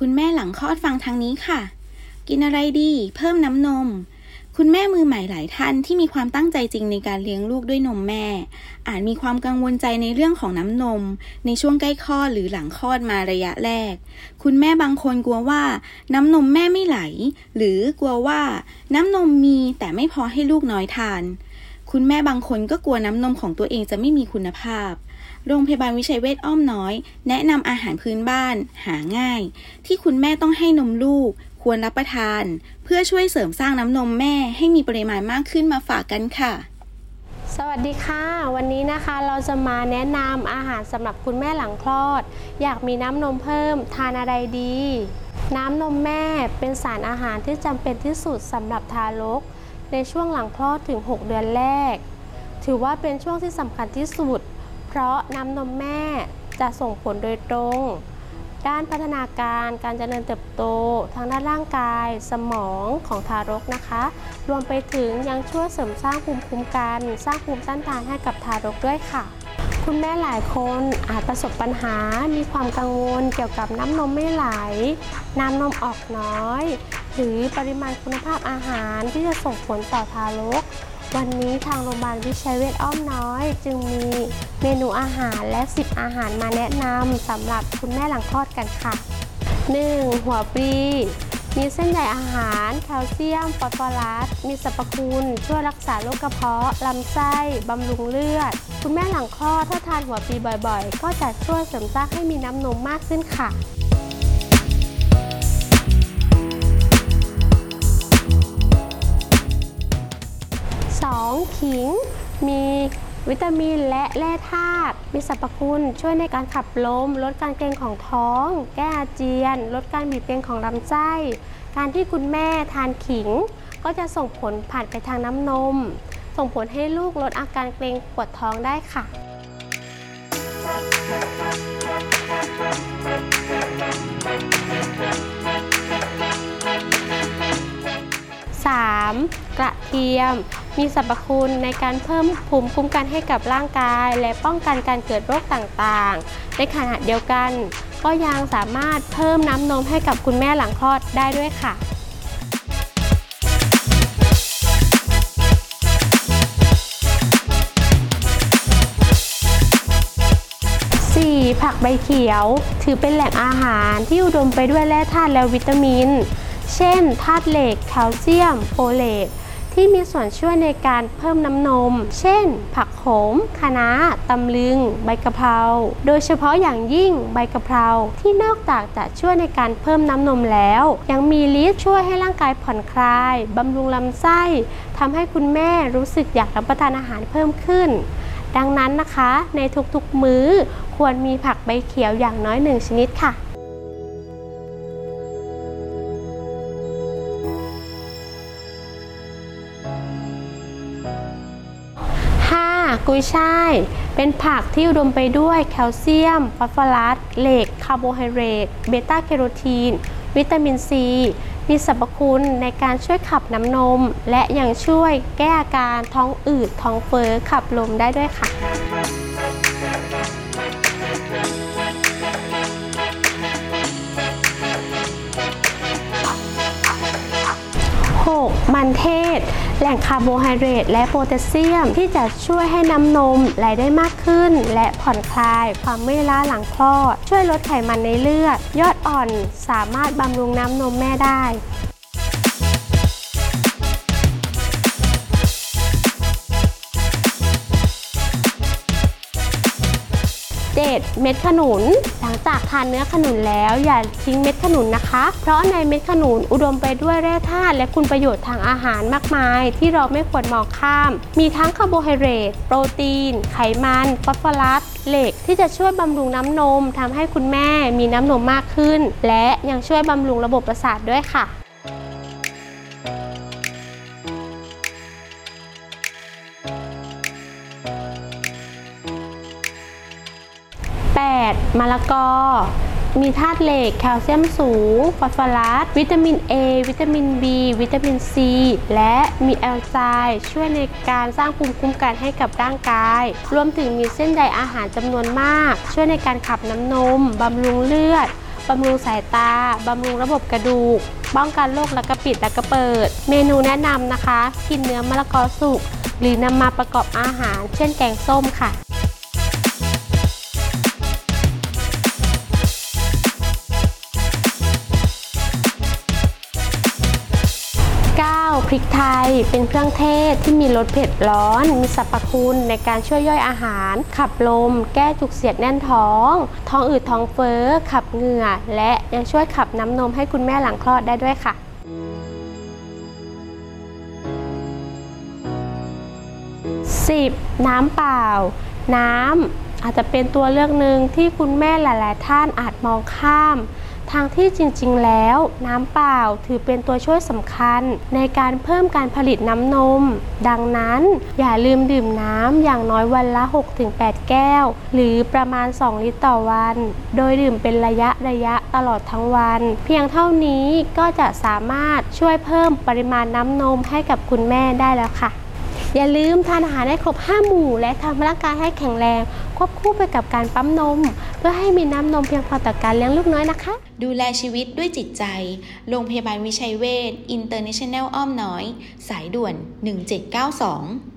คุณแม่หลังคลอดฟังทางนี้ค่ะ กินอะไรดี เพิ่มน้ำนม คุณแม่มือใหม่หลายท่านที่มีความตั้งใจจริงในการเลี้ยงลูกด้วยนมแม่ อาจมีความกังวลใจในเรื่องของน้ำนม ในช่วงใกล้คลอดหรือหลังคลอดมาระยะแรก คุณแม่บางคนกลัวว่าน้ำนมแม่ไม่ไหล หรือกลัวว่าน้ำนมมีแต่ไม่พอให้ลูกน้อยทาน คุณแม่บางคนก็กลัวน้ำนมของตัวเองจะไม่มีคุณภาพ โรงพยาบาลวิชัยเวชอ้อมน้อย แนะนำอาหารพื้นบ้าน หาง่าย ที่คุณแม่ต้องให้นมลูก ควรรับประทาน เพื่อช่วยเสริมสร้างน้ำนมแม่ให้มีปริมาณมากขึ้นมาฝากกันค่ะ สวัสดีค่ะ วันนี้นะคะเราจะมาแนะนำอาหารสำหรับคุณแม่หลังคลอด อยากมีน้ำนมเพิ่ม ทานอะไรดี น้ำนมแม่เป็นสารอาหารที่จำเป็นที่สุดสำหรับทารก ในช่วงหลังคลอดถึง 6 เดือนแรก ถือว่าเป็นช่วงที่สำคัญที่สุด เพราะน้ำนมแม่จะส่งผลโดยตรง ด้านพัฒนาการการเจริญเติบโต ทางด้านร่างกาย สมองของทารกนะคะ รวมไปถึงยังช่วยเสริมสร้างภูมิคุ้มกัน สร้างภูมิต้านทานให้กับทารกด้วยค่ะคุณแม่หลายคนอาจประสบปัญหา มีความกังวลเกี่ยวกับน้ำนมไม่ไหล น้ำนมออกน้อย หรือปริมาณคุณภาพอาหารที่จะส่งผลต่อทารก วันนี้ทางโรงพยาบาลวิชัยเวชอ้อมน้อย จึงมีเมนูอาหารและ 10 อาหารมาแนะนำสำหรับคุณแม่หลังคลอดกันค่ะ 1. หัวปลีมีเส้นใยอาหาร แคลเซียม ฟอสฟอรัส มีสรรพคุณช่วยรักษาโรคกระเพาะ ลำไส้ บำรุงเลือด คุณแม่หลังคลอดถ้าทานหัวปีบ่อยๆ ก็จะช่วยเสริมสร้างให้มีน้ำนมมากขึ้นค่ะ ขิง มีวิตามินและแร่ธาตุ มีสรรพคุณช่วยในการขับลม ลดการเกร็งของท้อง แก้อาเจียน ลดการบีบเกร็งของลำไส้ การที่คุณแม่ทานขิง ก็จะส่งผลผ่านไปทางน้ำนม ส่งผลให้ลูกลดอาการเกร็งปวดท้องได้ค่ะ 3. เทียม มีสรรพคุณในการเพิ่มภูมิคุ้มกันให้กับร่างกาย และป้องกันการเกิดโรคต่างๆ ในขณะเดียวกัน ก็ยังสามารถเพิ่มน้ำนมให้กับคุณแม่หลังคลอดได้ด้วยค่ะผักใบเขียว ถือเป็นแหล่งอาหารที่อุดมไปด้วยแร่ธาตุและวิตามิน เช่นธาตุเหล็ก แคลเซียม โฟเลต ที่มีส่วนช่วยในการเพิ่มน้ำนม เช่น ผักโขมคะน้าตำลึง ใบกะเพรา โดยเฉพาะอย่างยิ่งใบกะเพราที่นอกจากจะช่วยในการเพิ่มน้ำนมแล้ว ยังมีฤทธิ์ช่วยให้ร่างกายผ่อนคลายบำรุงลำไส้ทำให้คุณแม่รู้สึกอยากรับประทานอาหารเพิ่มขึ้น ดังนั้นนะคะ ในทุกๆมื้อควรมีผักใบเขียวอย่างน้อยหนึ่งชนิดค่ะ กุยช่าย เป็นผักที่อุดมไปด้วยแคลเซียม ฟอสฟอรัส เหล็ก คาร์โบไฮเดรต เบต้าแคโรทีน วิตามินซี มีสรรพคุณในการช่วยขับน้ำนม และยังช่วยแก้อาการท้องอืด ท้องเฟ้อ ขับลมได้ด้วยค่ะ มันเทศ แหล่งคาร์โบไฮเดรตและโพแทสเซียม ที่จะช่วยให้น้ำนมไหลได้มากขึ้น และผ่อนคลาย ความเมื่อยล้าหลังคลอด ช่วยลดไขมันในเลือด ยอดอ่อนสามารถบำรุงน้ำนมแม่ได้ เด็ดเม็ดขนุน หลังจากทานเนื้อขนุนแล้วอย่าทิ้งเม็ดขนุนนะคะ เพราะในเม็ดขนุนอุดมไปด้วยแร่ธาตุและคุณประโยชน์ทางอาหารมากมาย ที่เราไม่ควรมองข้าม มีทั้งคาร์โบไฮเดรตโปรตีน ไขมันฟอสฟอรัสเหล็กที่จะช่วยบำรุงน้ำนมทำให้คุณแม่มีน้ำนมมากขึ้น และยังช่วยบำรุงระบบประสาทด้วยค่ะ มะละกอ มีธาตุเหล็ก แคลเซียมสูง ฟอสฟอรัส วิตามิน A วิตามิน B วิตามิน C และมีแอลไซด์ช่วยในการสร้างภูมิคุ้มกันให้กับร่างกาย รวมถึงมีเส้นใยอาหารจำนวนมาก ช่วยในการขับน้ำนม บำรุงเลือดบำรุงสายตา บำรุงระบบกระดูก ป้องกันโรคและกระปิดและกระเปิด เมนูแนะนำนะคะ กินเนื้อมะละกอสุก หรือนำมาประกอบอาหาร เช่นแกงส้มค่ะ ริกไทย เป็นเครื่องเทศที่มีรสเผ็ดร้อน มีสรรพคุณในการช่วยย่อยอาหาร ขับลม แก้จุกเสียดแน่นท้อง ท้องอืดท้องเฟ้อ ขับเหงื่อ และยังช่วยขับน้ำนมให้คุณแม่หลังคลอดได้ด้วยค่ะ 10. น้ำเปล่า น้ำอาจจะเป็นตัวเลือกหนึ่งที่คุณแม่หลาย ๆ ท่านอาจมองข้าม ทางที่จริงๆ แล้ว น้ำเปล่าถือเป็นตัวช่วยสำคัญ ในการเพิ่มการผลิตน้ำนม ดังนั้น อย่าลืมดื่มน้ำอย่างน้อยวันละ 6-8 แก้ว หรือประมาณ 2 ลิตรต่อวัน โดยดื่มเป็นระยะระยะตลอดทั้งวัน เพียงเท่านี้ก็จะสามารถช่วยเพิ่มปริมาณน้ำนมให้กับคุณแม่ได้แล้วค่ะอย่าลืมทานอาหารให้ครบ 5 หมู่ และทำร่างกายให้แข็งแรง ควบคู่ไปกับการปั๊มนม พื่อให้มีน้ำนมเพียงพอต่อการเลี้ยงลูกน้อยนะคะ ดูแลชีวิตด้วยจิตใจ โรงพยาบาลวิชัยเวช International อ้อมน้อย สายด่วน 1792